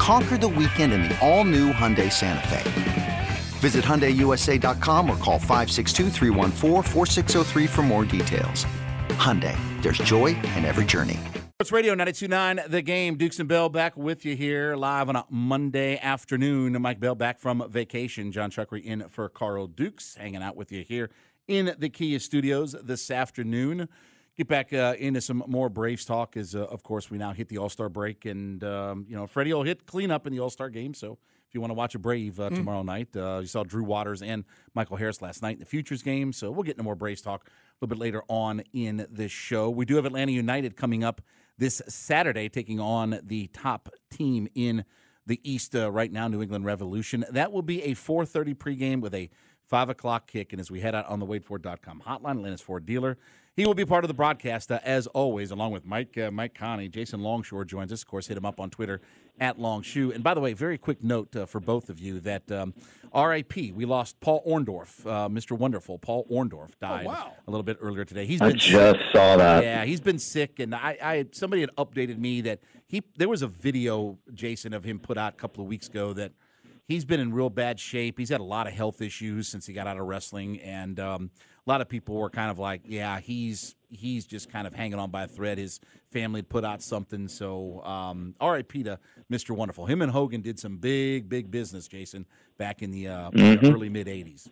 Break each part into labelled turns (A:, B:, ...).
A: Conquer the weekend in the all new Hyundai Santa Fe. Visit HyundaiUSA.com or call 562 for more details. Hyundai, there's joy in every journey.
B: Sports Radio 929 The Game. Dukes and Bell back with you here live on a Monday afternoon. Mike Bell back from vacation. John Chuckery in for Carl Dukes, hanging out with you here in the Kia studios this afternoon. Get back uh, into some more Braves talk as, uh, of course, we now hit the All Star break. And, um, you know, Freddie will hit cleanup in the All Star game. So if you want to watch a Brave uh, mm. tomorrow night. Uh, you saw Drew Waters and Michael Harris last night in the Futures game, so we'll get into more Braves talk a little bit later on in this show. We do have Atlanta United coming up this Saturday, taking on the top team in the East uh, right now, New England Revolution. That will be a 4:30 pregame with a five o'clock kick. And as we head out on the WadeFord.com hotline, Atlanta's Ford dealer, he will be part of the broadcast uh, as always, along with Mike uh, Mike Conti. Jason Longshore joins us. Of course, hit him up on Twitter at Longshoe. And by the way, very quick note uh, for both of you that um, R.I.P. We lost Paul Orndorff, uh, Mr. Wonderful. Paul Orndorff died oh, wow. a little bit earlier today.
C: He's I just sick. saw that.
B: Yeah, he's been sick, and I, I somebody had updated me that he there was a video, Jason, of him put out a couple of weeks ago that he's been in real bad shape. He's had a lot of health issues since he got out of wrestling, and um, a lot of people were kind of like, "Yeah, he's he's just kind of hanging on by a thread." His family had put out something, so um, R.I.P. to Mr. Wonderful. Him and Hogan did some big, big business, Jason, back in the uh, mm-hmm. early mid '80s.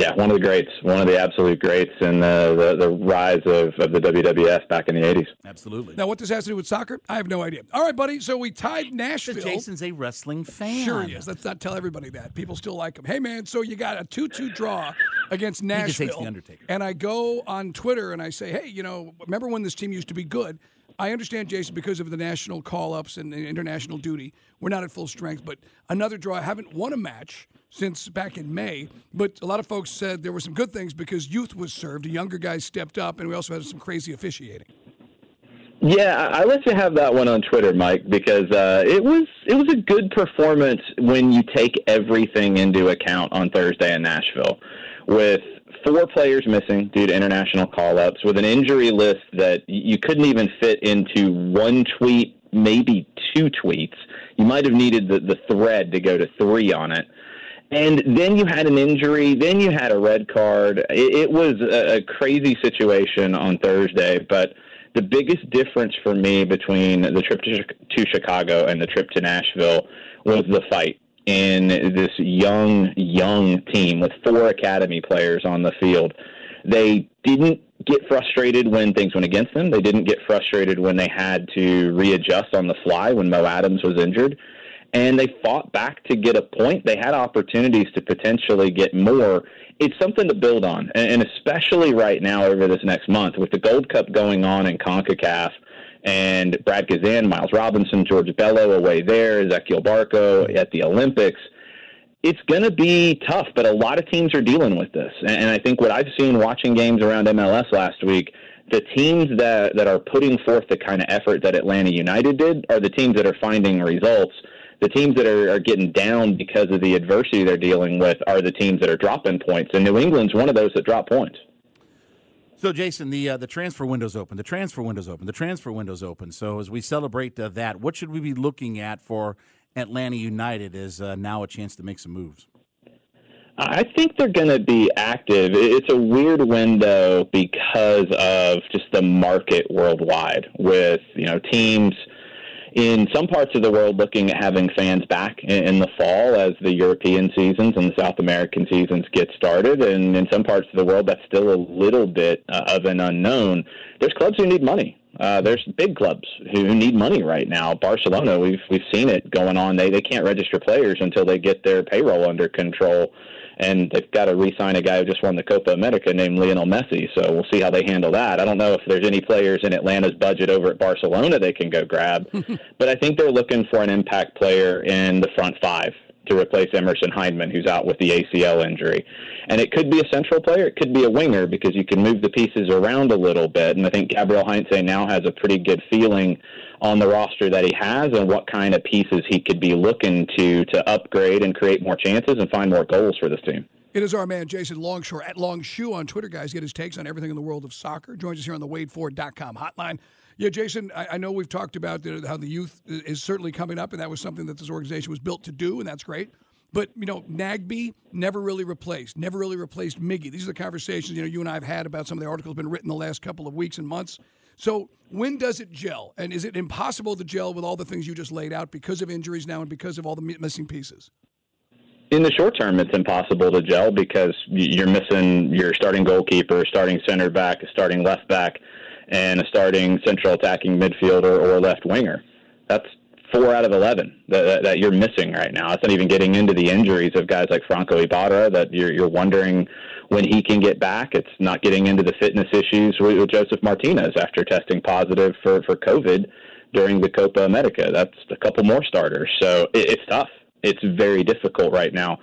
C: Yeah, one of the greats, one of the absolute greats, and the, the, the rise of, of the WWF back in the '80s.
B: Absolutely.
D: Now, what this has to do with soccer, I have no idea. All right, buddy. So we tied Nashville.
B: So Jason's a wrestling fan.
D: Sure he is. Let's not tell everybody that. People still like him. Hey, man. So you got a two-two draw against Nashville.
B: He just hates the Undertaker.
D: And I go on Twitter and I say, hey, you know, remember when this team used to be good? I understand, Jason, because of the national call ups and international duty, we're not at full strength. But another draw. I haven't won a match since back in May. But a lot of folks said there were some good things because youth was served, younger guys stepped up, and we also had some crazy officiating.
C: Yeah, I let you have that one on Twitter, Mike, because uh, it was it was a good performance when you take everything into account on Thursday in Nashville, with four players missing due to international call-ups, with an injury list that you couldn't even fit into one tweet, maybe two tweets. You might have needed the, the thread to go to three on it. And then you had an injury, then you had a red card. It, it was a, a crazy situation on Thursday, but the biggest difference for me between the trip to, to Chicago and the trip to Nashville was the fight in this young, young team with four academy players on the field. They didn't get frustrated when things went against them. They didn't get frustrated when they had to readjust on the fly when Mo Adams was injured. And they fought back to get a point. They had opportunities to potentially get more. It's something to build on. And especially right now over this next month with the Gold Cup going on in CONCACAF – and Brad Guzan, Miles Robinson, George Bello away there, Ezequiel Barco at the Olympics. It's going to be tough, but a lot of teams are dealing with this. And I think what I've seen watching games around MLS last week, the teams that, that are putting forth the kind of effort that Atlanta United did are the teams that are finding results. The teams that are, are getting down because of the adversity they're dealing with are the teams that are dropping points. And New England's one of those that drop points.
B: So, Jason, the uh, the transfer window's open. The transfer window's open. The transfer window's open. So, as we celebrate uh, that, what should we be looking at for Atlanta United as uh, now a chance to make some moves?
C: I think they're going to be active. It's a weird window because of just the market worldwide with you know teams in some parts of the world looking at having fans back in, the fall as the European seasons and the South American seasons get started. And in some parts of the world, that's still a little bit uh, of an unknown. There's clubs who need money. Uh, there's big clubs who need money right now. Barcelona, we've we've seen it going on. They they can't register players until they get their payroll under control and they've got to re-sign a guy who just won the Copa America named Lionel Messi. So we'll see how they handle that. I don't know if there's any players in Atlanta's budget over at Barcelona they can go grab, but I think they're looking for an impact player in the front five to replace Emerson Hyndman, who's out with the ACL injury. And it could be a central player, it could be a winger because you can move the pieces around a little bit. And I think Gabriel Heinze now has a pretty good feeling on the roster that he has and what kind of pieces he could be looking to to upgrade and create more chances and find more goals for this team.
D: It is our man Jason Longshore at Longshoe on Twitter, guys. Get his takes on everything in the world of soccer. Joins us here on the WadeFord.com hotline. Yeah, Jason, I, I know we've talked about how the youth is certainly coming up, and that was something that this organization was built to do, and that's great. But you know, Nagbe never really replaced, never really replaced Miggy. These are the conversations you know you and I have had about some of the articles been written the last couple of weeks and months. So when does it gel? And is it impossible to gel with all the things you just laid out because of injuries now and because of all the missing pieces?
C: In the short term, it's impossible to gel because you're missing your starting goalkeeper, starting center back, starting left back and a starting central attacking midfielder or left winger. That's four out of 11 that, that, you're missing right now. It's not even getting into the injuries of guys like Franco Ibarra that you're, you're wondering when he can get back. It's not getting into the fitness issues with, with Josef Martinez after testing positive for, for COVID during the Copa America. That's a couple more starters. So it, it's tough. It's very difficult right now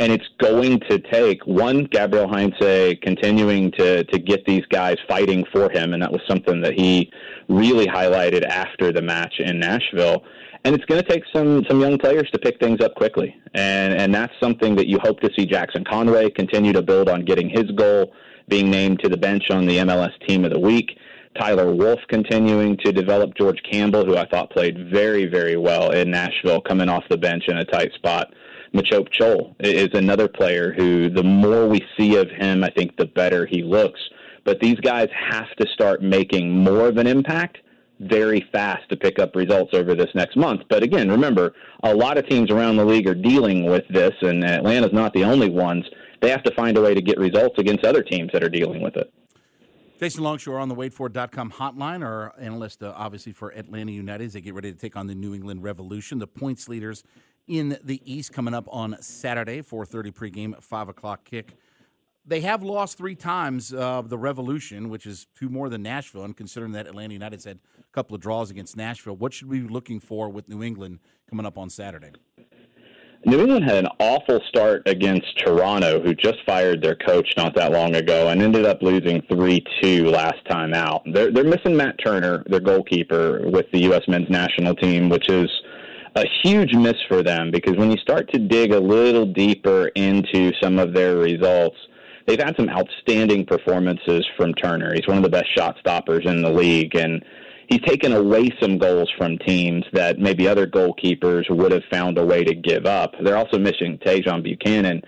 C: and it's going to take one Gabriel Heinze continuing to to get these guys fighting for him, and that was something that he really highlighted after the match in Nashville. And it's going to take some some young players to pick things up quickly, and and that's something that you hope to see Jackson Conway continue to build on getting his goal, being named to the bench on the MLS Team of the Week. Tyler Wolff continuing to develop George Campbell, who I thought played very, very well in Nashville, coming off the bench in a tight spot. Machop Chol is another player who, the more we see of him, I think the better he looks. But these guys have to start making more of an impact very fast to pick up results over this next month. But again, remember, a lot of teams around the league are dealing with this, and Atlanta's not the only ones. They have to find a way to get results against other teams that are dealing with it.
B: Jason Longshore on the WadeFord.com hotline, our analyst, uh, obviously, for Atlanta United as they get ready to take on the New England Revolution. The points leaders in the East coming up on Saturday, 4.30 pregame, 5 o'clock kick. They have lost three times uh, the Revolution, which is two more than Nashville, and considering that Atlanta United's had a couple of draws against Nashville, what should we be looking for with New England coming up on Saturday?
C: New England had an awful start against Toronto, who just fired their coach not that long ago and ended up losing 3 2 last time out. They're, they're missing Matt Turner, their goalkeeper, with the U.S. men's national team, which is – a huge miss for them because when you start to dig a little deeper into some of their results, they've had some outstanding performances from Turner. He's one of the best shot stoppers in the league, and he's taken away some goals from teams that maybe other goalkeepers would have found a way to give up. They're also missing Tajon Buchanan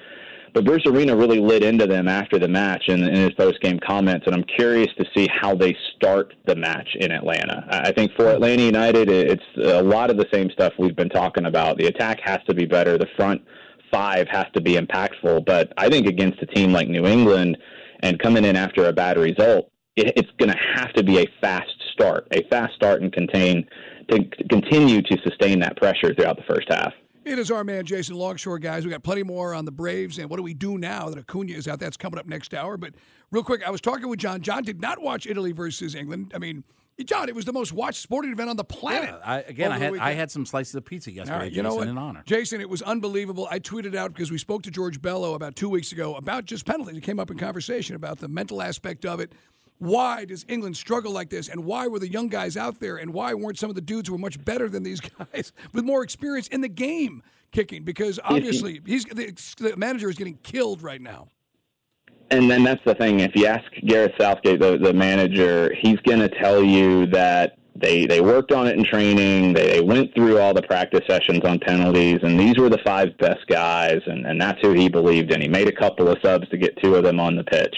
C: but Bruce Arena really lit into them after the match in, in his post game comments, and I'm curious to see how they start the match in Atlanta. I think for Atlanta United, it's a lot of the same stuff we've been talking about. The attack has to be better. The front five has to be impactful. But I think against a team like New England and coming in after a bad result, it, it's going to have to be a fast start, a fast start and contain to continue to sustain that pressure throughout the first half.
D: It is our man Jason Longshore, guys. We got plenty more on the Braves and what do we do now that Acuna is out? That's coming up next hour. But real quick, I was talking with John. John did not watch Italy versus England. I mean, John, it was the most watched sporting event on the planet.
B: Yeah, I, again, I had I had some slices of pizza yesterday. Right, you Jason, know what? in honor,
D: Jason, it was unbelievable. I tweeted out because we spoke to George Bello about two weeks ago about just penalties. It came up in conversation about the mental aspect of it. Why does England struggle like this? And why were the young guys out there? And why weren't some of the dudes who were much better than these guys with more experience in the game kicking? Because obviously, he's the, the manager is getting killed right now.
C: And then that's the thing. If you ask Gareth Southgate, the, the manager, he's going to tell you that they they worked on it in training. They, they went through all the practice sessions on penalties, and these were the five best guys, and, and that's who he believed in. He made a couple of subs to get two of them on the pitch.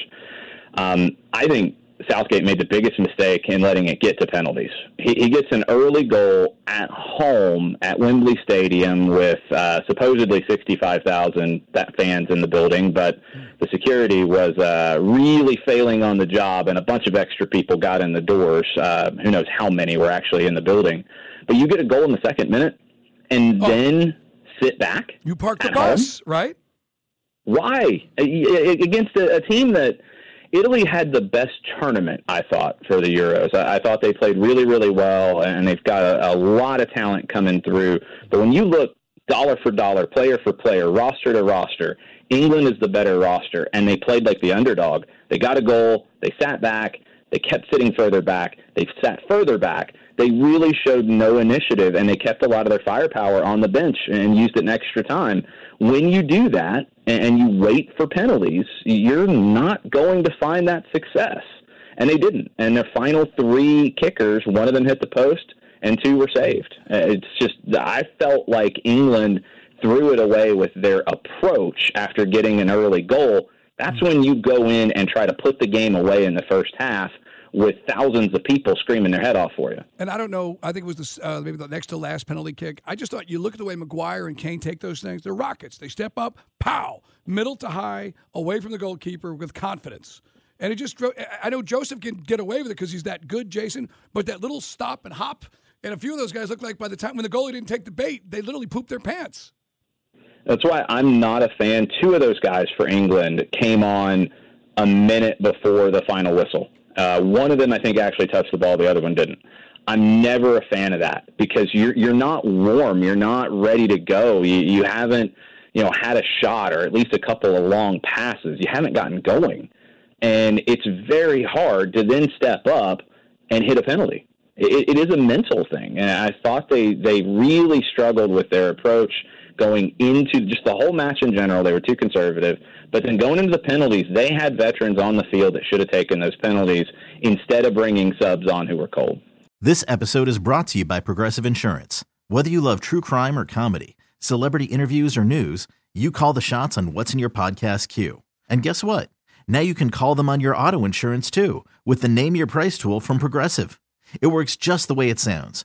C: Um, I think Southgate made the biggest mistake in letting it get to penalties. He, he gets an early goal at home at Wembley Stadium with uh, supposedly 65,000 fans in the building, but the security was uh, really failing on the job, and a bunch of extra people got in the doors. Uh, who knows how many were actually in the building? But you get a goal in the second minute, and oh. then sit back.
D: You park the bus,
C: home?
D: right?
C: Why against a, a team that? Italy had the best tournament, I thought, for the Euros. I, I thought they played really, really well, and they've got a, a lot of talent coming through. But when you look dollar for dollar, player for player, roster to roster, England is the better roster, and they played like the underdog. They got a goal, they sat back, they kept sitting further back, they sat further back. They really showed no initiative, and they kept a lot of their firepower on the bench and used it in extra time. When you do that, and you wait for penalties, you're not going to find that success. And they didn't. And their final three kickers, one of them hit the post and two were saved. Uh, it's just, I felt like England threw it away with their approach after getting an early goal. That's when you go in and try to put the game away in the first half with thousands of people screaming their head off for you.
D: And I don't know. I think it was the, uh, maybe the next to last penalty kick. I just thought you look at the way Maguire and Kane take those things. They're rockets. They step up, pow, middle to high, away from the goalkeeper with confidence. And it just I know Joseph can get away with it because he's that good, Jason. But that little stop and hop, and a few of those guys look like by the time when the goalie didn't take the bait, they literally pooped their pants.
C: That's why I'm not a fan. Two of those guys for England came on a minute before the final whistle. Uh, one of them, I think, actually touched the ball. The other one didn't. I'm never a fan of that because you're you're not warm. You're not ready to go. You you haven't you know had a shot or at least a couple of long passes. You haven't gotten going, and it's very hard to then step up and hit a penalty. It, it is a mental thing, and I thought they they really struggled with their approach going into just the whole match in general. They were too conservative. But then going into the penalties, they had veterans on the field that should have taken those penalties instead of bringing subs on who were cold.
E: This episode is brought to you by Progressive Insurance. Whether you love true crime or comedy, celebrity interviews or news, you call the shots on what's in your podcast queue. And guess what? Now you can call them on your auto insurance too with the Name Your Price tool from Progressive. It works just the way it sounds.